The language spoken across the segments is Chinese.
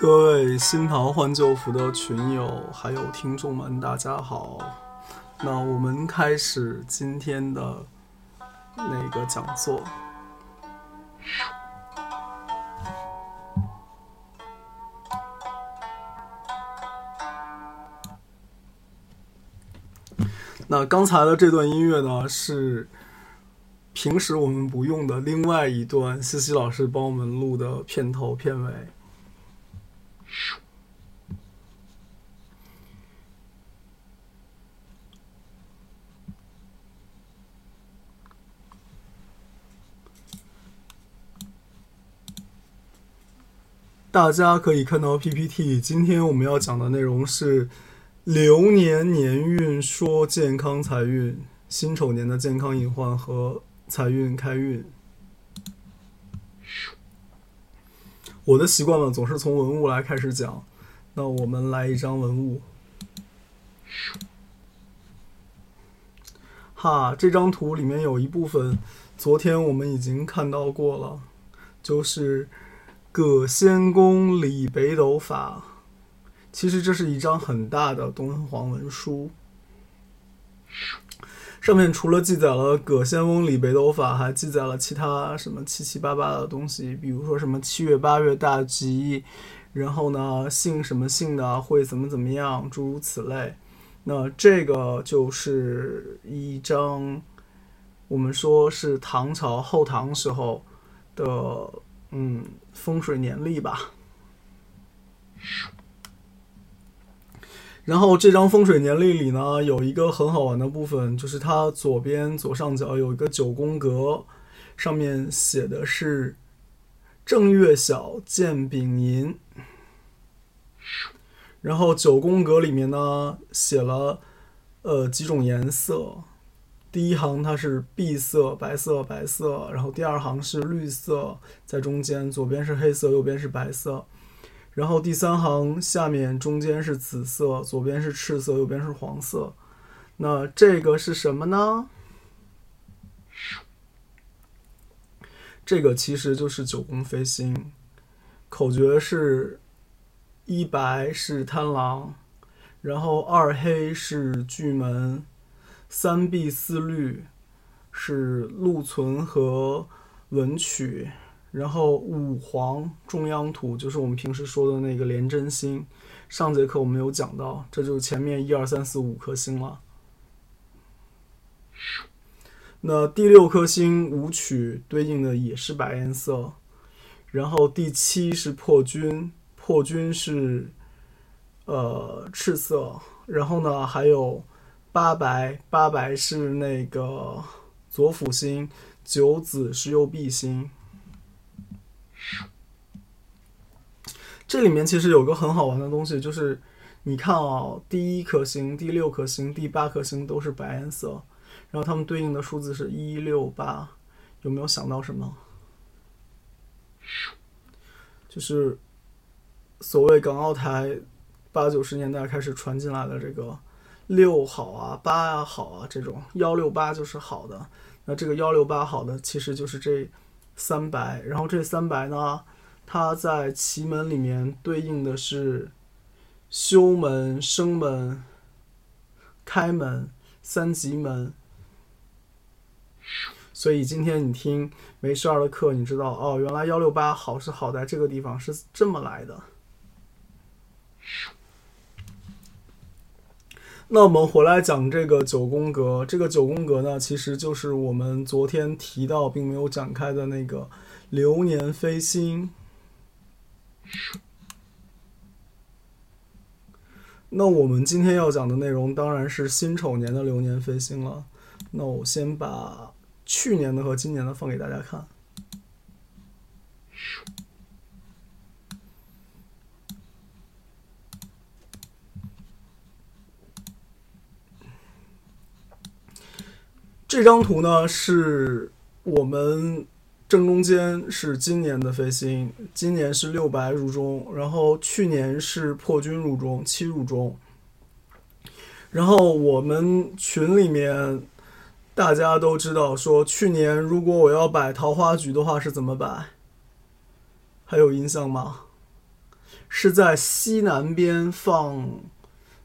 各位新桃换旧符的群友，还有听众们，大家好。那我们开始今天的那个讲座。那刚才的这段音乐呢，是平时我们不用的另外一段，西西老师帮我们录的片头片尾。大家可以看到 PPT，今天我们要讲的内容是流年年运说健康财运，辛丑年的健康隐患和财运开运。我的习惯呢，总是从文物来开始讲，那我们来一张文物。哈，这张图里面有一部分，昨天我们已经看到过了，就是葛仙公李北斗法。其实这是一张很大的敦煌文书。上面除了记载了葛仙翁李北斗法，还记载了其他什么七七八八的东西，比如说什么七月八月大吉，然后呢姓什么姓的会怎么怎么样，诸如此类。那这个就是一张我们说是唐朝后唐时候的嗯风水年历吧。然后这张风水年历里呢，有一个很好玩的部分，就是它左边左上角有一个九宫格，上面写的是正月小见丙寅。然后九宫格里面呢写了呃几种颜色，第一行它是碧色、白色、白色，然后第二行是绿色，在中间左边是黑色，右边是白色。然后第三行下面中间是紫色，左边是赤色，右边是黄色。那这个是什么呢？这个其实就是九宫飞星，口诀是：一白是贪狼，然后二黑是巨门，三碧四绿是禄存和文曲。然后五黄中央土就是我们平时说的那个廉贞星，上节课我们有讲到，这就是前面一二三四五颗星了。那第六颗星武曲对应的也是白颜色，然后第七是破军，破军是呃赤色，然后呢还有八白，八白是那个左辅星，九紫是右弼星。这里面其实有个很好玩的东西，就是你看啊，第一颗星、第六颗星、第八颗星都是白颜色，然后它们对应的数字是一六八，有没有想到什么？就是所谓港澳台八九十年代开始传进来的这个六好啊、八啊好啊这种幺六八就是好的，那这个幺六八好的其实就是这三白，然后这三白呢？它在奇门里面对应的是修门、生门、开门三级门，所以今天你听没事儿的课，你知道哦，原来幺六八好是好在这个地方是这么来的。那我们回来讲这个九宫格，这个九宫格呢，其实就是我们昨天提到并没有展开的那个流年飞星。那我们今天要讲的内容当然是辛丑年的流年飞星了。那我先把去年的和今年的放给大家看。这张图呢，是我们。正中间是今年的飞星，今年是六白入中，然后去年是破军入中，七入中。然后我们群里面大家都知道，说去年如果我要摆桃花局的话是怎么摆？还有印象吗？是在西南边放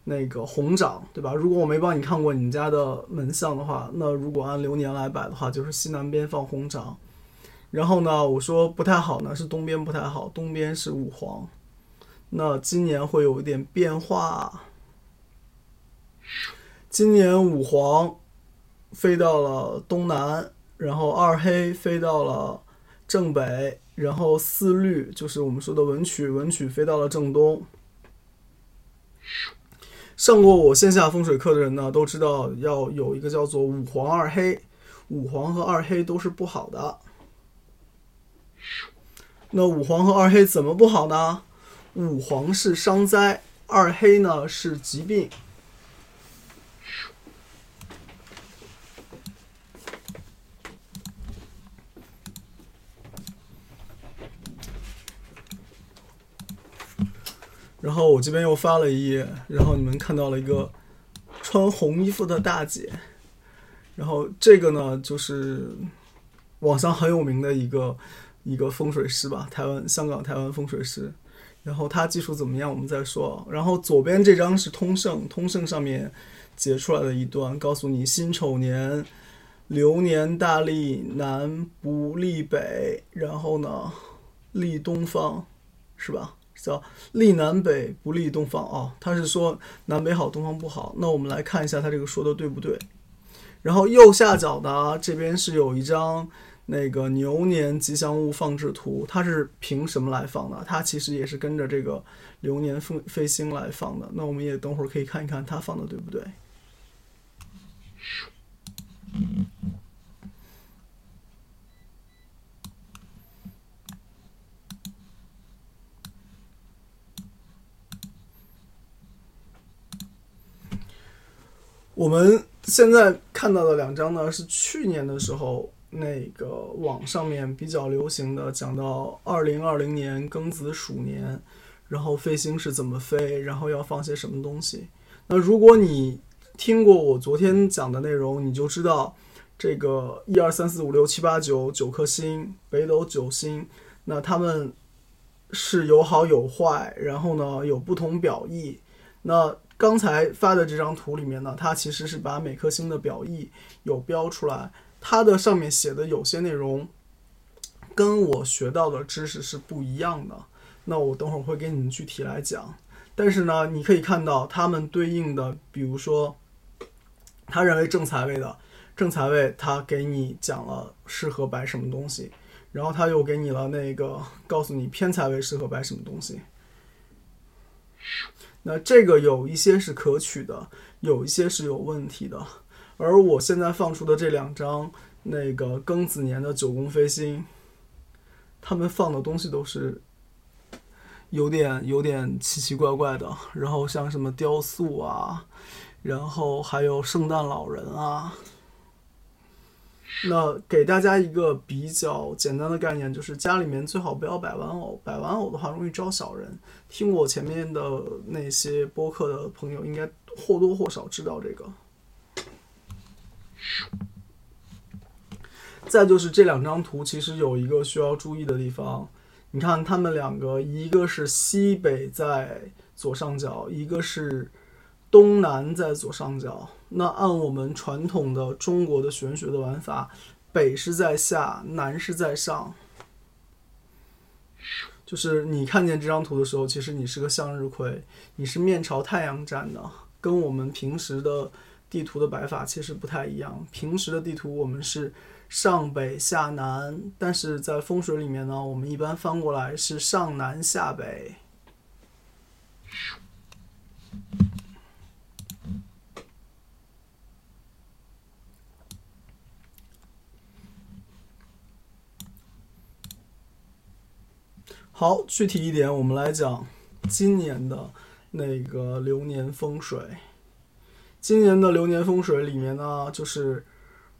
那个红掌，对吧？如果我没帮你看过你家的门相的话，那如果按流年来摆的话，就是西南边放红掌。然后呢，我说不太好呢，是东边不太好，东边是五黄。那今年会有一点变化。今年五黄飞到了东南，然后二黑飞到了正北，然后四绿就是我们说的文曲，文曲飞到了正东。上过我线下风水课的人呢，都知道要有一个叫做五黄二黑，五黄和二黑都是不好的。那五黄和二黑怎么不好呢？五黄是伤灾，二黑呢是疾病。然后我这边又发了一页，然后你们看到了一个穿红衣服的大姐，然后这个呢就是网上很有名的一个一个风水师吧，台湾、香港、台湾风水师。然后他技术怎么样，我们再说。然后左边这张是通胜，通胜上面截出来的一段，告诉你辛丑年流年大利南不利北，然后呢利东方，是吧？叫利南北不利东方啊，他是说南北好，东方不好。那我们来看一下他这个说的对不对？然后右下角呢，这边是有一张那个牛年吉祥物放置图，它是凭什么来放的？它其实也是跟着这个流年飞飞星来放的。那我们也等会儿可以看一看它放的对不对。我们现在看到的两张呢，是去年的时候那个网上面比较流行的，讲到二零二零年庚子鼠年，然后飞星是怎么飞，然后要放些什么东西。那如果你听过我昨天讲的内容，你就知道这个一二三四五六七八九九颗星，北斗九星，那他们是有好有坏，然后呢有不同表意，那。刚才发的这张图里面呢，它其实是把每颗星的表意有标出来，它的上面写的有些内容跟我学到的知识是不一样的。那我等会儿会给你们具体来讲。但是呢，你可以看到它们对应的，比如说，他认为正财位的正财位，他给你讲了适合摆什么东西，然后他又给你了那个告诉你偏财位适合摆什么东西。那这个有一些是可取的，有一些是有问题的。而我现在放出的这两张那个庚子年的九宫飞星，他们放的东西都是有点有点奇奇怪怪的。然后像什么雕塑啊，然后还有圣诞老人啊。那给大家一个比较简单的概念，就是家里面最好不要摆玩偶，摆玩偶的话容易招小人。听我前面的那些播客的朋友，应该或多或少知道这个。再就是这两张图，其实有一个需要注意的地方。你看，他们两个，一个是西北在左上角，一个是东南在左上角。那按我们传统的中国的玄学的玩法，北是在下，南是在上。就是你看见这张图的时候，其实你是个向日葵，你是面朝太阳站的，跟我们平时的地图的摆法其实不太一样。平时的地图我们是上北下南，但是在风水里面呢，我们一般翻过来是上南下北。好，具体一点，我们来讲今年的那个流年风水。今年的流年风水里面呢，就是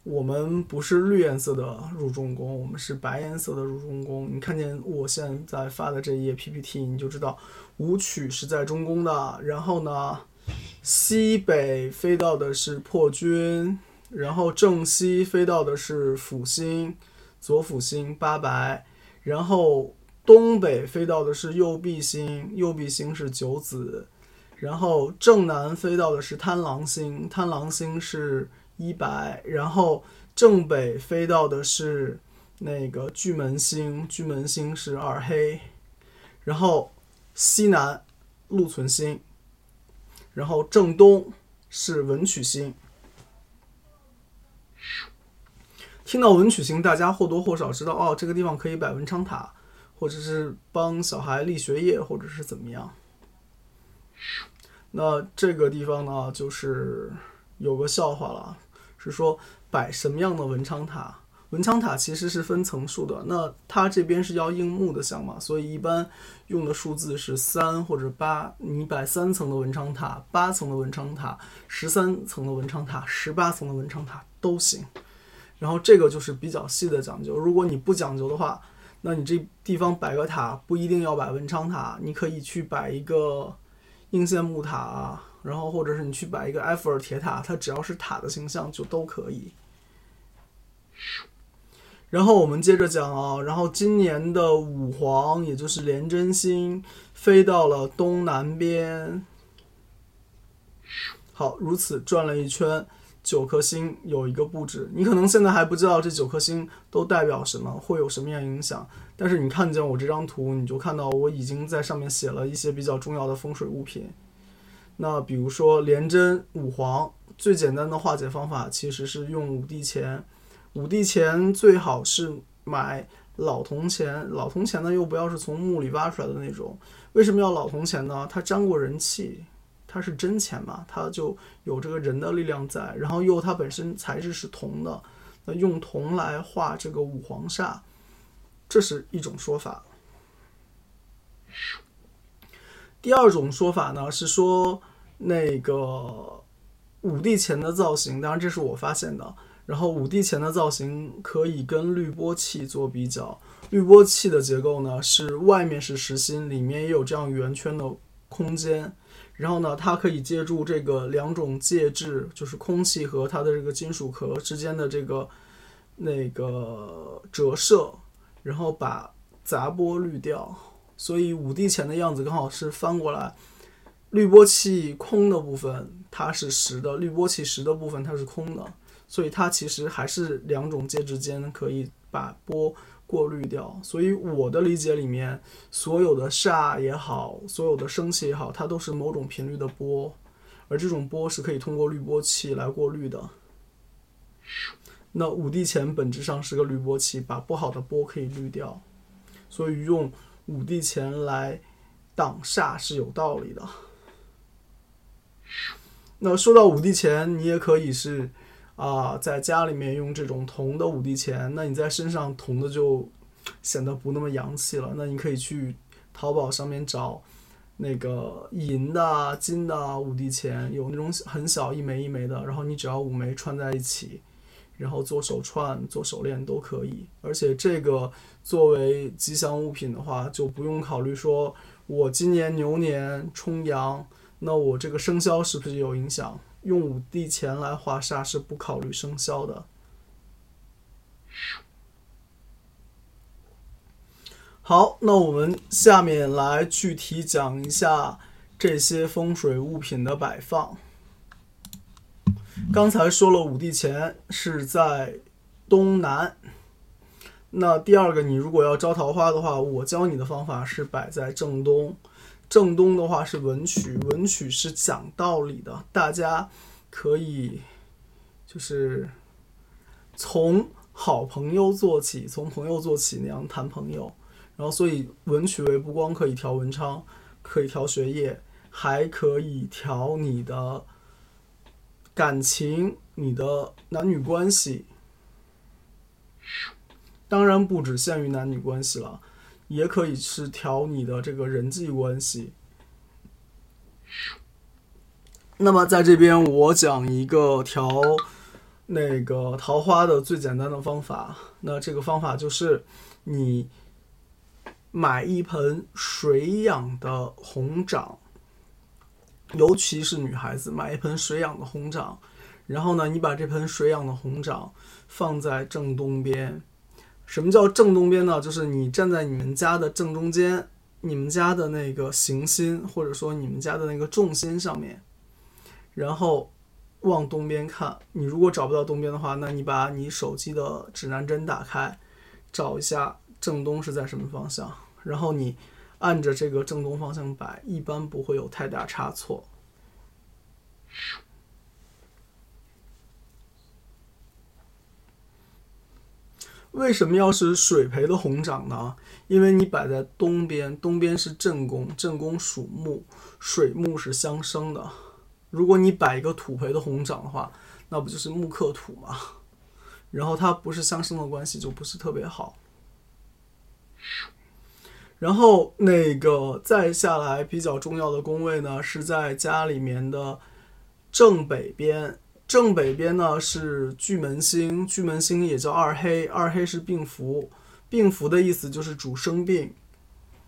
我们不是绿颜色的入中宫，我们是白颜色的入中宫。你看见我现在发的这一页 PPT，你就知道武曲是在中宫的。然后呢，西北飞到的是破军，然后正西飞到的是辅星，左辅星八白，然后。东北飞到的是右弼星，右弼星是九子，然后正南飞到的是贪狼星，贪狼星是一白，然后正北飞到的是那个巨门星，巨门星是二黑，然后西南禄存星，然后正东是文曲星。听到文曲星，大家或多或少知道哦，这个地方可以摆文昌塔，或者是帮小孩立学业，或者是怎么样。那这个地方呢，就是有个笑话了，是说摆什么样的文昌塔？文昌塔其实是分层数的，那它这边是要硬木的像嘛，所以一般用的数字是三或者八。你摆三层的文昌塔、八层的文昌塔、十三层的文昌塔、十八层的文昌塔都行。然后这个就是比较细的讲究。如果你不讲究的话，那你这地方摆个塔不一定要摆文昌塔，你可以去摆一个应县木塔，然后或者是你去摆一个埃菲尔铁塔，它只要是塔的形象就都可以。然后我们接着讲啊，然后今年的五黄也就是廉贞星飞到了东南边，好，如此转了一圈。九颗星有一个布置，你可能现在还不知道这九颗星都代表什么，会有什么样影响。但是你看见我这张图，你就看到我已经在上面写了一些比较重要的风水物品。那比如说廉贞五黄，最简单的化解方法其实是用五帝钱。五帝钱最好是买老铜钱，老铜钱呢又不要是从墓里挖出来的那种。为什么要老铜钱呢？它沾过人气。它是真钱嘛，它就有这个人的力量在，然后又它本身材质是铜的，那用铜来画这个五黄煞，这是一种说法。第二种说法呢是说那个五帝钱的造型，当然这是我发现的，然后五帝钱的造型可以跟滤波器做比较，滤波器的结构呢是外面是实心，里面也有这样圆圈的空间。然后呢，它可以借助这个两种介质，就是空气和它的这个金属壳之间的这个那个折射，然后把杂波滤掉。所以五帝钱的样子刚好是翻过来，滤波器空的部分它是实的，滤波器实的部分它是空的，所以它其实还是两种介质间可以把波。过滤掉，所以我的理解里面，所有的煞也好，所有的生气也好，它都是某种频率的波，而这种波是可以通过滤波器来过滤的。那五帝钱本质上是个滤波器，把不好的波可以滤掉，所以用五帝钱来挡煞是有道理的。那说到五帝钱，你也可以是。啊，在家里面用这种铜的五帝钱，那你在身上铜的就显得不那么洋气了。那你可以去淘宝上面找那个银的、金的五帝钱，有那种很小一枚一枚的，然后你只要五枚串在一起，然后做手串、做手链都可以。而且这个作为吉祥物品的话，就不用考虑说我今年牛年冲阳，那我这个生肖是不是有影响？用五帝钱来画煞是不考虑生肖的。好，那我们下面来具体讲一下这些风水物品的摆放。刚才说了五帝钱是在东南，那第二个，你如果要招桃花的话，我教你的方法是摆在正东。正东的话是文曲，文曲是讲道理的，大家可以就是从好朋友做起，从朋友做起那样谈朋友。然后，所以文曲为不光可以调文昌，可以调学业，还可以调你的感情、你的男女关系。当然，不只限于男女关系了。也可以是调你的这个人际关系。那么在这边我讲一个调那个桃花的最简单的方法。那这个方法就是你买一盆水养的红掌，尤其是女孩子买一盆水养的红掌，然后呢，你把这盆水养的红掌放在正东边。什么叫正东边呢？就是你站在你们家的正中间，你们家的那个行星，或者说你们家的那个重心上面，然后往东边看。你如果找不到东边的话，那你把你手机的指南针打开，找一下正东是在什么方向，然后你按着这个正东方向摆，一般不会有太大差错。为什么要是水培的红掌呢？因为你摆在东边，东边是正宫，正宫属木，水木是相生的。如果你摆一个土培的红掌的话，那不就是木克土吗？然后它不是相生的关系，就不是特别好。然后那个再下来比较重要的宫位呢，是在家里面的正北边。正北边呢是巨门星，巨门星也叫二黑，二黑是病符，病符的意思就是主生病。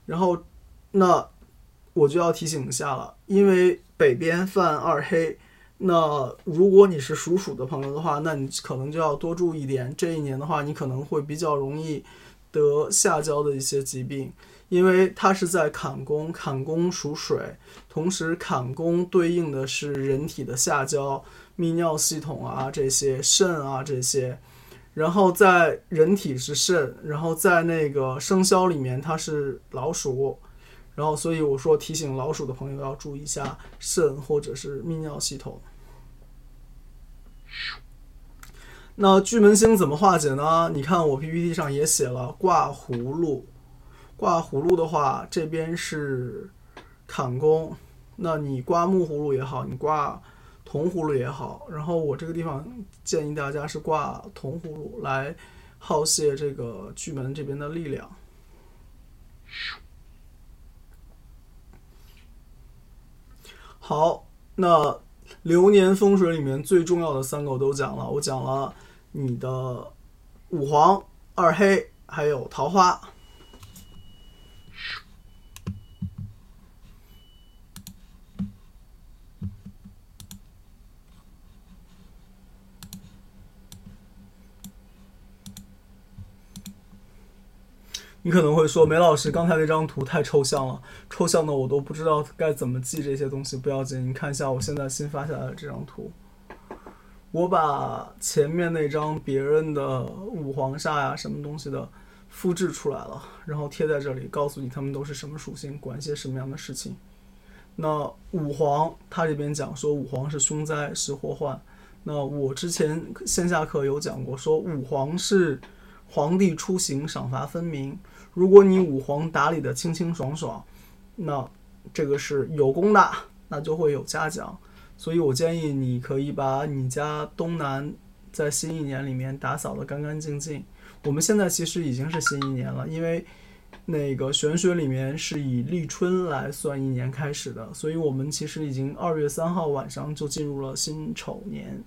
然后，那我就要提醒一下了，因为北边犯二黑，那如果你是属鼠的朋友的话，那你可能就要多注意点。这一年的话，你可能会比较容易得下焦的一些疾病。因为它是在坎宫，坎宫属水，同时坎宫对应的是人体的下焦、泌尿系统啊这些、肾啊这些，然后在人体是肾，然后在那个生肖里面它是老鼠，然后所以我说提醒老鼠的朋友要注意一下肾或者是泌尿系统。那巨门星怎么化解呢？你看我 PPT 上也写了挂葫芦。挂葫芦的话，这边是坎宫，那你挂木葫芦也好，你挂铜葫芦也好，然后我这个地方建议大家是挂铜葫芦来耗泄这个巨门这边的力量。好，那流年风水里面最重要的三个我都讲了，我讲了你的五黄、二黑，还有桃花。你可能会说，梅老师刚才那张图太抽象了，抽象的我都不知道该怎么记这些东西。不要紧，你看一下我现在新发下来的这张图，我把前面那张别人的五黄煞呀什么东西的复制出来了，然后贴在这里，告诉你他们都是什么属性，管些什么样的事情。那五黄，他这边讲说五黄是凶灾是祸患。那我之前线下课有讲过，说五黄是皇帝出行，赏罚分明。如果你五黄打理的清清爽爽，那这个是有功的，那就会有嘉奖。所以我建议你可以把你家东南在新一年里面打扫的干干净净。我们现在其实已经是新一年了，因为那个玄学里面是以立春来算一年开始的，所以我们其实已经二月三号晚上就进入了辛丑年。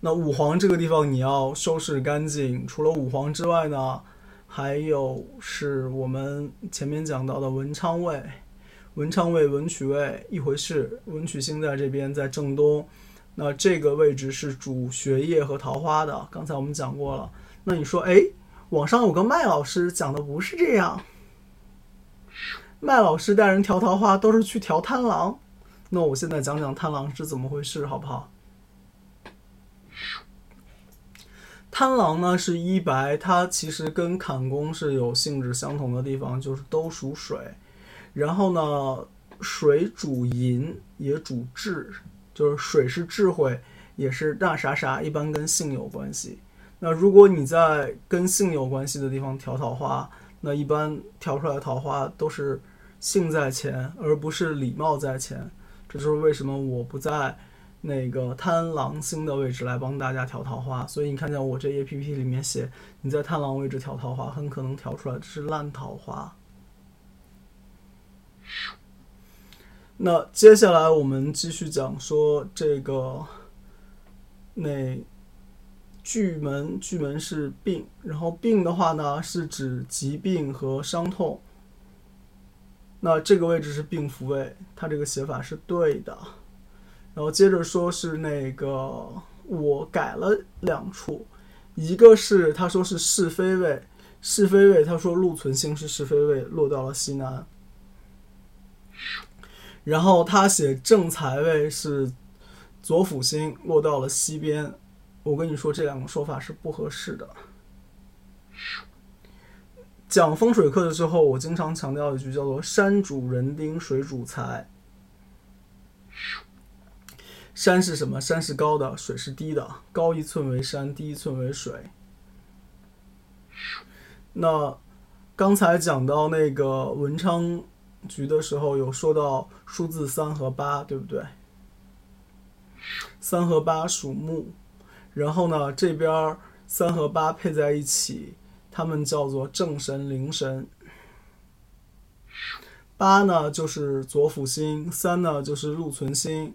那五黄这个地方你要收拾干净。除了五黄之外呢，还有是我们前面讲到的文昌位，文昌位、文曲位一回事。文曲星在这边，在正东，那这个位置是主学业和桃花的。刚才我们讲过了。那你说，哎，网上有个麦老师讲的不是这样，麦老师带人调桃花都是去调贪狼。那我现在讲讲贪狼是怎么回事，好不好？贪狼呢是一白，它其实跟坎宫是有性质相同的地方，就是都属水。然后呢，水主银，也主智，就是水是智慧，也是大啥啥，一般跟性有关系。那如果你在跟性有关系的地方调桃花，那一般调出来的桃花都是性在前，而不是礼貌在前。这就是为什么我不在。那个贪狼星的位置来帮大家调桃花，所以你看见我这 A P P 里面写你在贪狼位置调桃花，很可能调出来的是烂桃花。那接下来我们继续讲说这个那巨门，巨门是病，然后病的话呢是指疾病和伤痛。那这个位置是病符位，它这个写法是对的。然后接着说是那个我改了两处，一个是他说是是非位，是非位他说禄存星是是非位落到了西南，然后他写正财位是左辅星落到了西边，我跟你说这两个说法是不合适的。讲风水课的时候，我经常强调一句叫做“山主人丁，水主财”。山是什么？山是高的，水是低的。高一寸为山，低一寸为水。那刚才讲到那个文昌局的时候，有说到数字三和八，对不对？三和八属木，然后呢，这边三和八配在一起，它们叫做正神、灵神。八呢就是左辅星，三呢就是禄存星。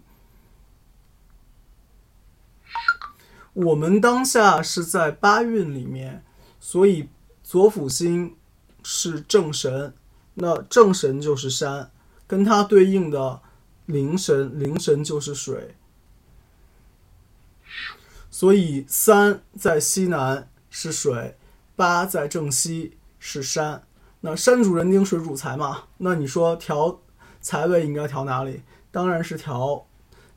我们当下是在八运里面，所以左辅星是正神，那正神就是山，跟它对应的灵神，灵神就是水，所以三在西南是水，八在正西是山。那山主人丁，水主财嘛，那你说调财位应该调哪里？当然是调。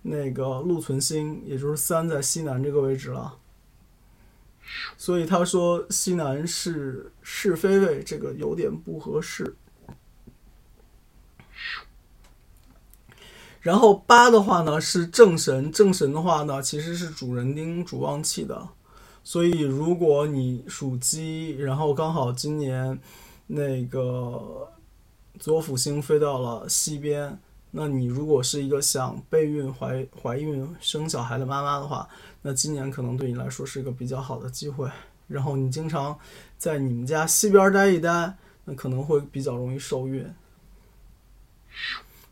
那个禄存星，也就是三在西南这个位置了，所以他说西南是是非位，这个有点不合适。然后八的话呢是正神，正神的话呢其实是主人丁主旺气的，所以如果你属鸡，然后刚好今年那个左辅星飞到了西边。那你如果是一个想备孕、怀怀孕、生小孩的妈妈的话，那今年可能对你来说是一个比较好的机会。然后你经常在你们家西边待一待，那可能会比较容易受孕。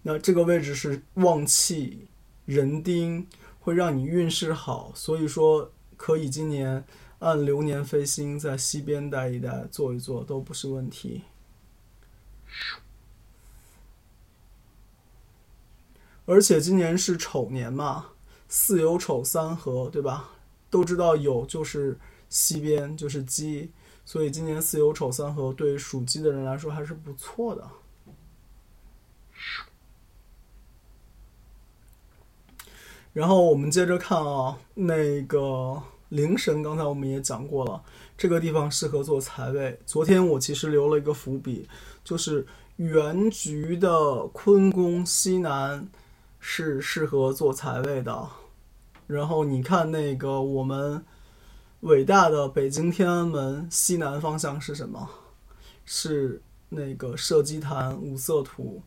那这个位置是旺气人丁，会让你运势好，所以说可以今年按流年飞星在西边待一待，坐一坐都不是问题。而且今年是丑年嘛，巳酉丑三合，对吧？都知道酉就是西边，就是鸡，所以今年巳酉丑三合对属鸡的人来说还是不错的。然后我们接着看啊，那个灵神，刚才我们也讲过了，这个地方适合做财位。昨天我其实留了一个伏笔，就是原局的坤宫西南。是适合做财位的，然后你看那个我们伟大的北京天安门西南方向是什么？是那个射击坛五色图，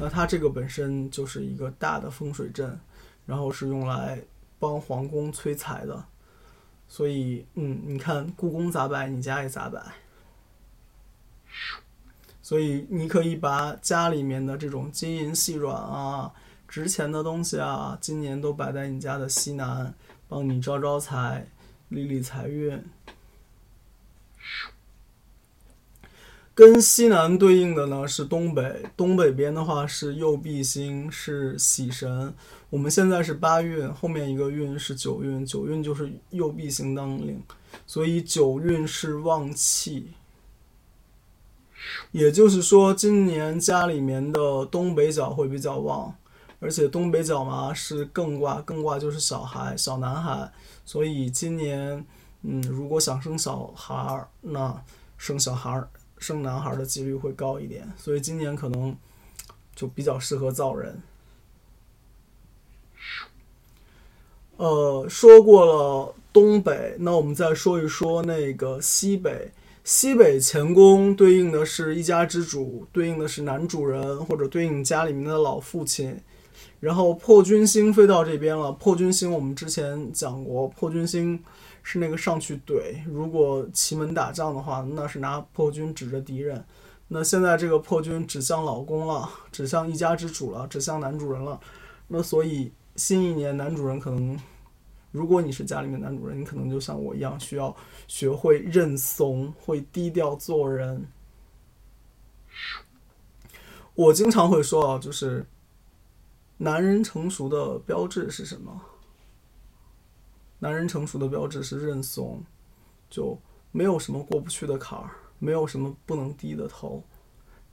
那它这个本身就是一个大的风水阵，然后是用来帮皇宫催财的，所以嗯，你看故宫咋摆，你家也咋摆，所以你可以把家里面的这种金银细软啊。值钱的东西啊，今年都摆在你家的西南，帮你招招财，理理财运。跟西南对应的呢是东北，东北边的话是右弼星，是喜神。我们现在是八运，后面一个运是九运，九运就是右弼星当令，所以九运是旺气。也就是说，今年家里面的东北角会比较旺。而且东北角嘛是艮卦，艮卦就是小孩、小男孩，所以今年，嗯，如果想生小孩儿，那生小孩儿、生男孩儿的几率会高一点，所以今年可能就比较适合造人。呃，说过了东北，那我们再说一说那个西北。西北乾宫对应的是一家之主，对应的是男主人或者对应家里面的老父亲。然后破军星飞到这边了。破军星我们之前讲过，破军星是那个上去怼，如果奇门打仗的话，那是拿破军指着敌人。那现在这个破军指向老公了，指向一家之主了，指向男主人了。那所以新一年男主人可能，如果你是家里面男主人，你可能就像我一样，需要学会认怂，会低调做人。我经常会说啊，就是。男人成熟的标志是什么？男人成熟的标志是认怂，就没有什么过不去的坎儿，没有什么不能低的头。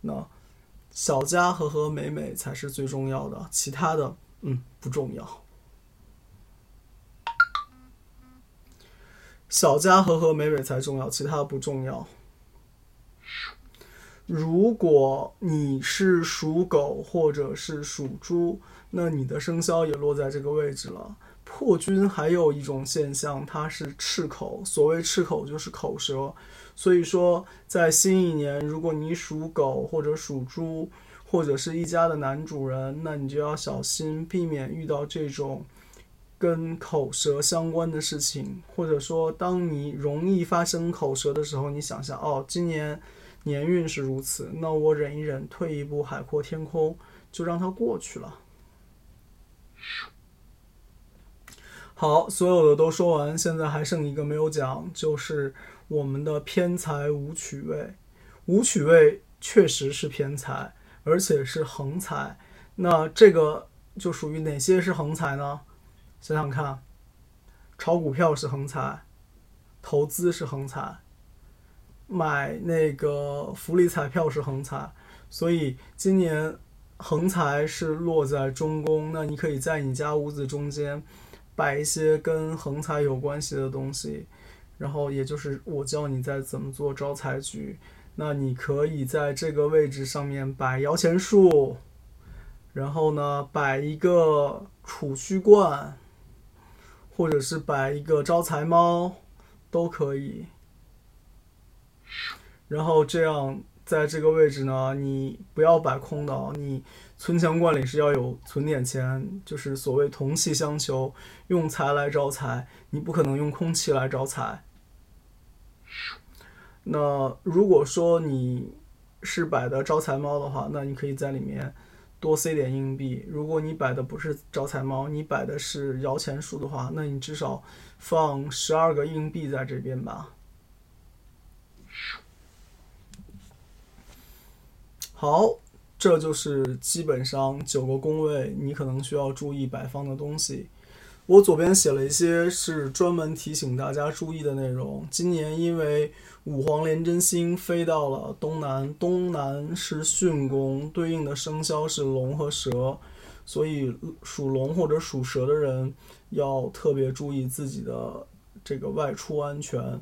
那小家和和美美才是最重要的，其他的嗯不重要。小家和和美美才重要，其他不重要。如果你是属狗或者是属猪，那你的生肖也落在这个位置了。破军还有一种现象，它是赤口。所谓赤口，就是口舌。所以说，在新一年，如果你属狗或者属猪，或者是一家的男主人，那你就要小心，避免遇到这种跟口舌相关的事情。或者说，当你容易发生口舌的时候，你想想，哦，今年。年运是如此，那我忍一忍，退一步，海阔天空，就让它过去了。好，所有的都说完，现在还剩一个没有讲，就是我们的偏财武曲位。武曲位确实是偏财，而且是横财。那这个就属于哪些是横财呢？想想看，炒股票是横财，投资是横财。买那个福利彩票是横财，所以今年横财是落在中宫。那你可以在你家屋子中间摆一些跟横财有关系的东西，然后也就是我教你在怎么做招财局。那你可以在这个位置上面摆摇钱树，然后呢摆一个储蓄罐，或者是摆一个招财猫，都可以。然后这样，在这个位置呢，你不要摆空的，你存钱罐里是要有存点钱，就是所谓同气相求，用财来招财，你不可能用空气来招财。那如果说你是摆的招财猫的话，那你可以在里面多塞点硬币。如果你摆的不是招财猫，你摆的是摇钱树的话，那你至少放十二个硬币在这边吧。好，这就是基本上九个宫位你可能需要注意摆放的东西。我左边写了一些是专门提醒大家注意的内容。今年因为五黄连真星飞到了东南，东南是巽宫，对应的生肖是龙和蛇，所以属龙或者属蛇的人要特别注意自己的这个外出安全。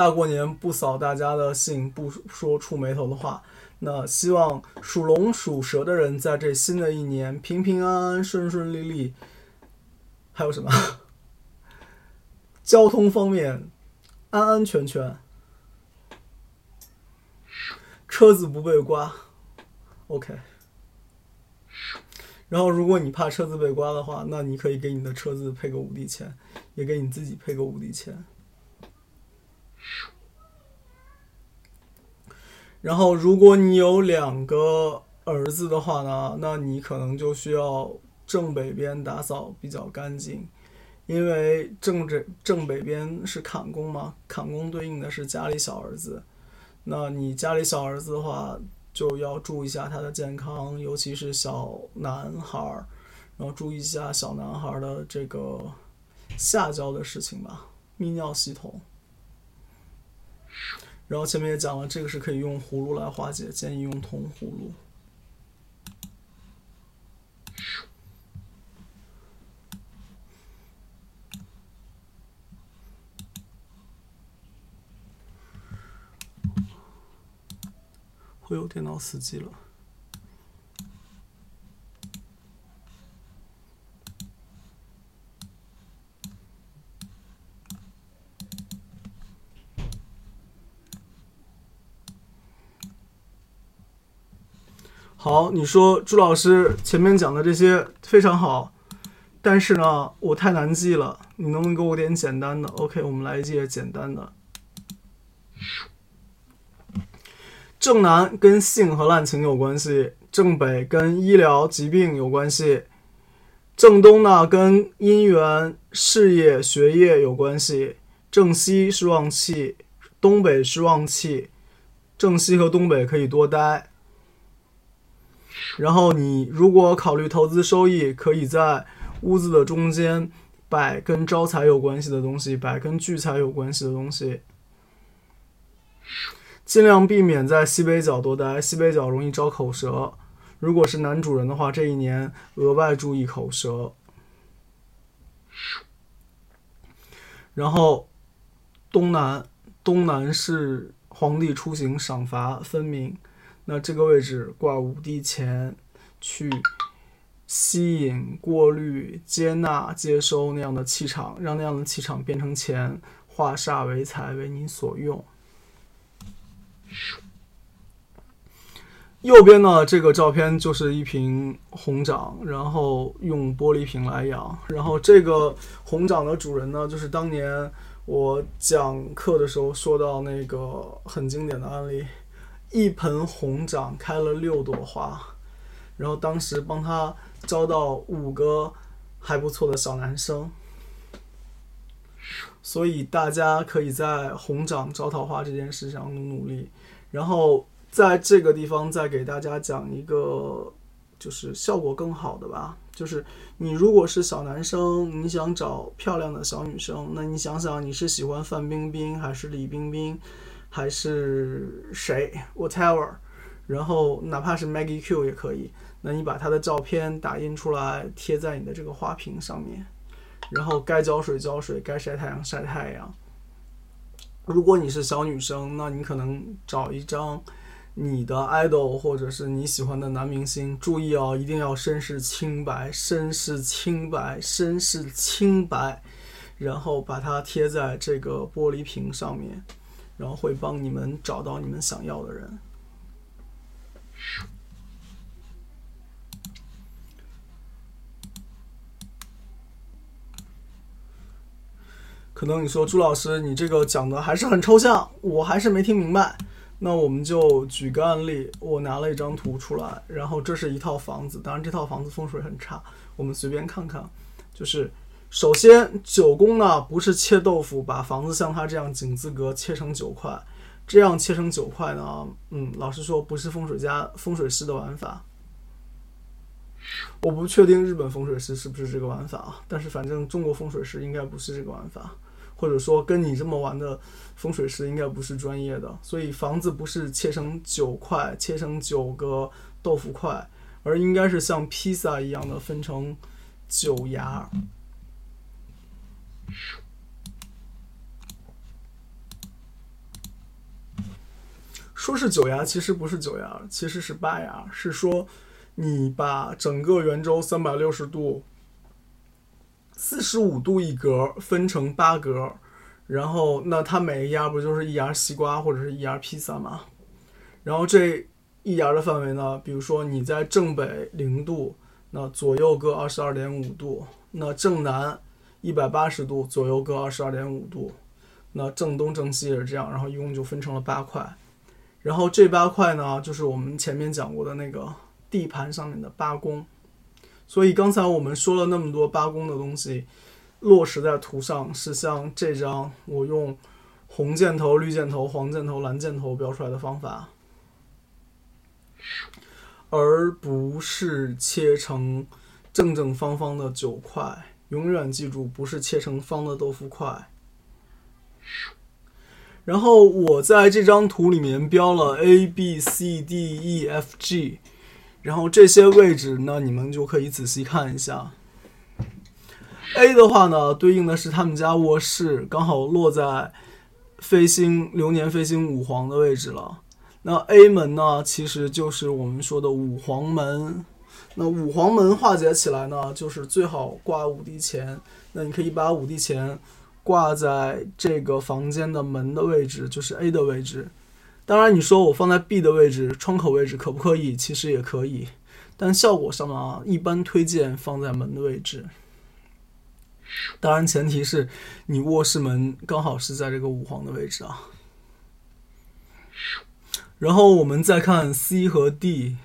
大过年不扫大家的兴，不说触眉头的话。那希望属龙、属蛇的人在这新的一年平平安安、顺顺利利。还有什么？交通方面安安全全，车子不被刮。OK。然后，如果你怕车子被刮的话，那你可以给你的车子配个五帝钱，也给你自己配个五帝钱。然后，如果你有两个儿子的话呢，那你可能就需要正北边打扫比较干净，因为正正正北边是坎宫嘛，坎宫对应的是家里小儿子。那你家里小儿子的话，就要注意一下他的健康，尤其是小男孩儿，然后注意一下小男孩儿的这个下焦的事情吧，泌尿系统。然后前面也讲了，这个是可以用葫芦来化解，建议用铜葫芦。会有电脑死机了。好，你说朱老师前面讲的这些非常好，但是呢，我太难记了，你能不能给我点简单的？OK，我们来一些简单的。正南跟性和滥情有关系，正北跟医疗疾病有关系，正东呢跟姻缘、事业、学业有关系，正西是旺气，东北是旺气，正西和东北可以多待。然后你如果考虑投资收益，可以在屋子的中间摆跟招财有关系的东西，摆跟聚财有关系的东西。尽量避免在西北角多待，西北角容易招口舌。如果是男主人的话，这一年额外注意口舌。然后东南，东南是皇帝出行赏罚分明，那这个位置挂五帝钱，去吸引、过滤、接纳、接收那样的气场，让那样的气场变成钱，化煞为财，为你所用。右边呢，这个照片就是一瓶红掌，然后用玻璃瓶来养。然后这个红掌的主人呢，就是当年我讲课的时候说到那个很经典的案例，一盆红掌开了六朵花，然后当时帮他招到五个还不错的小男生。所以大家可以在红掌招桃花这件事上努努力，然后。在这个地方再给大家讲一个，就是效果更好的吧。就是你如果是小男生，你想找漂亮的小女生，那你想想你是喜欢范冰冰还是李冰冰，还是谁？whatever。然后哪怕是 Maggie Q 也可以。那你把她的照片打印出来贴在你的这个花瓶上面，然后该浇水浇水，该晒太阳晒太阳。如果你是小女生，那你可能找一张。你的 idol 或者是你喜欢的男明星，注意哦，一定要身世清白，身世清白，身世清白，然后把它贴在这个玻璃瓶上面，然后会帮你们找到你们想要的人。可能你说朱老师，你这个讲的还是很抽象，我还是没听明白。那我们就举个案例，我拿了一张图出来，然后这是一套房子，当然这套房子风水很差，我们随便看看。就是首先九宫呢不是切豆腐，把房子像它这样井字格切成九块，这样切成九块呢，嗯，老实说不是风水家风水师的玩法。我不确定日本风水师是不是这个玩法啊，但是反正中国风水师应该不是这个玩法。或者说跟你这么玩的风水师应该不是专业的，所以房子不是切成九块，切成九个豆腐块，而应该是像披萨一样的分成九牙。说是九牙，其实不是九牙，其实是八牙。是说你把整个圆周三百六十度。四十五度一格，分成八格，然后那它每一牙不就是一牙西瓜或者是一牙披萨吗？然后这一牙的范围呢，比如说你在正北零度，那左右各二十二点五度；那正南一百八十度，左右各二十二点五度；那正东正西也是这样，然后一共就分成了八块。然后这八块呢，就是我们前面讲过的那个地盘上面的八宫。所以刚才我们说了那么多八宫的东西，落实在图上是像这张我用红箭头、绿箭头、黄箭头、蓝箭头标出来的方法，而不是切成正正方方的九块。永远记住，不是切成方的豆腐块。然后我在这张图里面标了 A、B、C、D、E、F、G。然后这些位置呢，你们就可以仔细看一下。A 的话呢，对应的是他们家卧室，刚好落在飞星流年飞星五黄的位置了。那 A 门呢，其实就是我们说的五黄门。那五黄门化解起来呢，就是最好挂五帝钱。那你可以把五帝钱挂在这个房间的门的位置，就是 A 的位置。当然，你说我放在 B 的位置，窗口位置可不可以？其实也可以，但效果上呢，一般推荐放在门的位置。当然，前提是你卧室门刚好是在这个五黄的位置啊。然后我们再看 C 和 D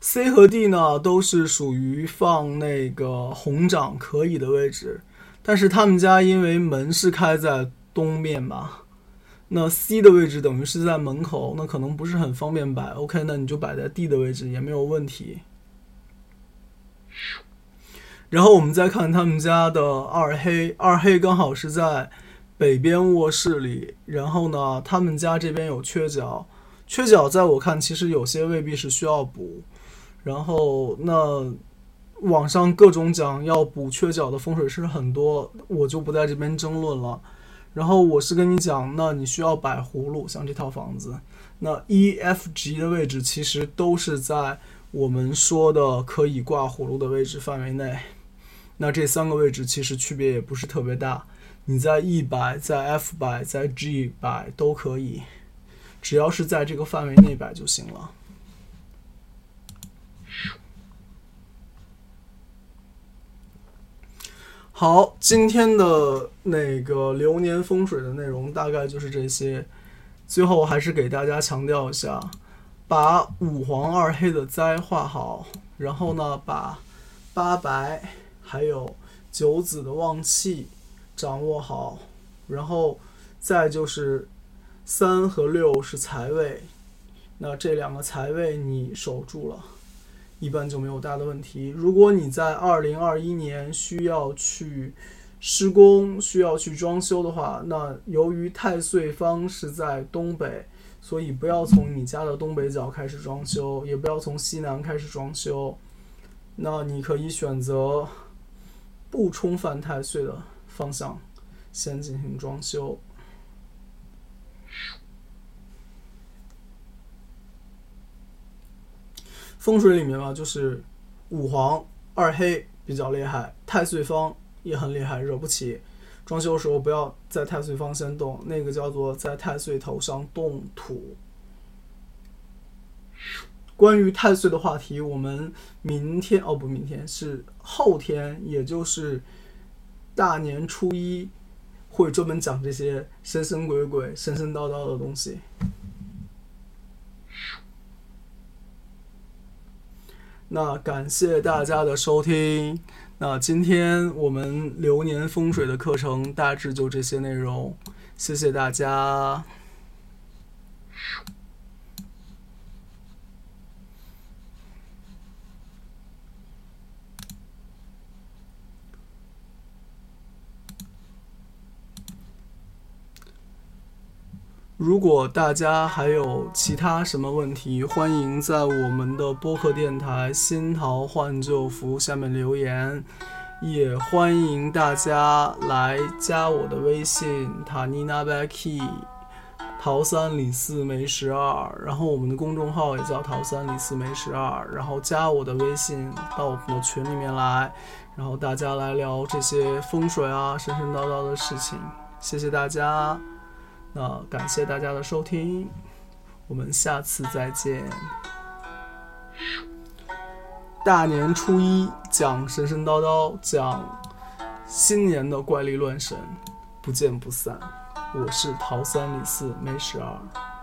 C 和 D 呢都是属于放那个红掌可以的位置，但是他们家因为门是开在东面嘛。那 C 的位置等于是在门口，那可能不是很方便摆。OK，那你就摆在 D 的位置也没有问题。然后我们再看他们家的二黑，二黑刚好是在北边卧室里。然后呢，他们家这边有缺角，缺角在我看其实有些未必是需要补。然后那网上各种讲要补缺角的风水师很多，我就不在这边争论了。然后我是跟你讲，那你需要摆葫芦，像这套房子，那 E、F、G 的位置其实都是在我们说的可以挂葫芦的位置范围内。那这三个位置其实区别也不是特别大，你在 E 摆、在 F 摆、在 G 摆都可以，只要是在这个范围内摆就行了。好，今天的那个流年风水的内容大概就是这些。最后还是给大家强调一下，把五黄二黑的灾画好，然后呢，把八白。还有九子的旺气掌握好，然后再就是三和六是财位，那这两个财位你守住了，一般就没有大的问题。如果你在二零二一年需要去施工、需要去装修的话，那由于太岁方是在东北，所以不要从你家的东北角开始装修，也不要从西南开始装修，那你可以选择。不冲犯太岁的方向，先进行装修。风水里面嘛，就是五黄二黑比较厉害，太岁方也很厉害，惹不起。装修的时候不要在太岁方先动，那个叫做在太岁头上动土。关于太岁的话题，我们明天哦不，明天是后天，也就是大年初一，会专门讲这些神神鬼鬼、神神叨叨的东西。那感谢大家的收听，那今天我们流年风水的课程大致就这些内容，谢谢大家。如果大家还有其他什么问题，欢迎在我们的播客电台“新桃换旧符”下面留言，也欢迎大家来加我的微信“塔尼娜 Becky”，桃三李四梅十二，然后我们的公众号也叫“桃三李四梅十二”，然后加我的微信到我们的群里面来，然后大家来聊这些风水啊、神神叨叨的事情，谢谢大家。那感谢大家的收听，我们下次再见。大年初一讲神神叨叨，讲新年的怪力乱神，不见不散。我是桃三李四梅十二。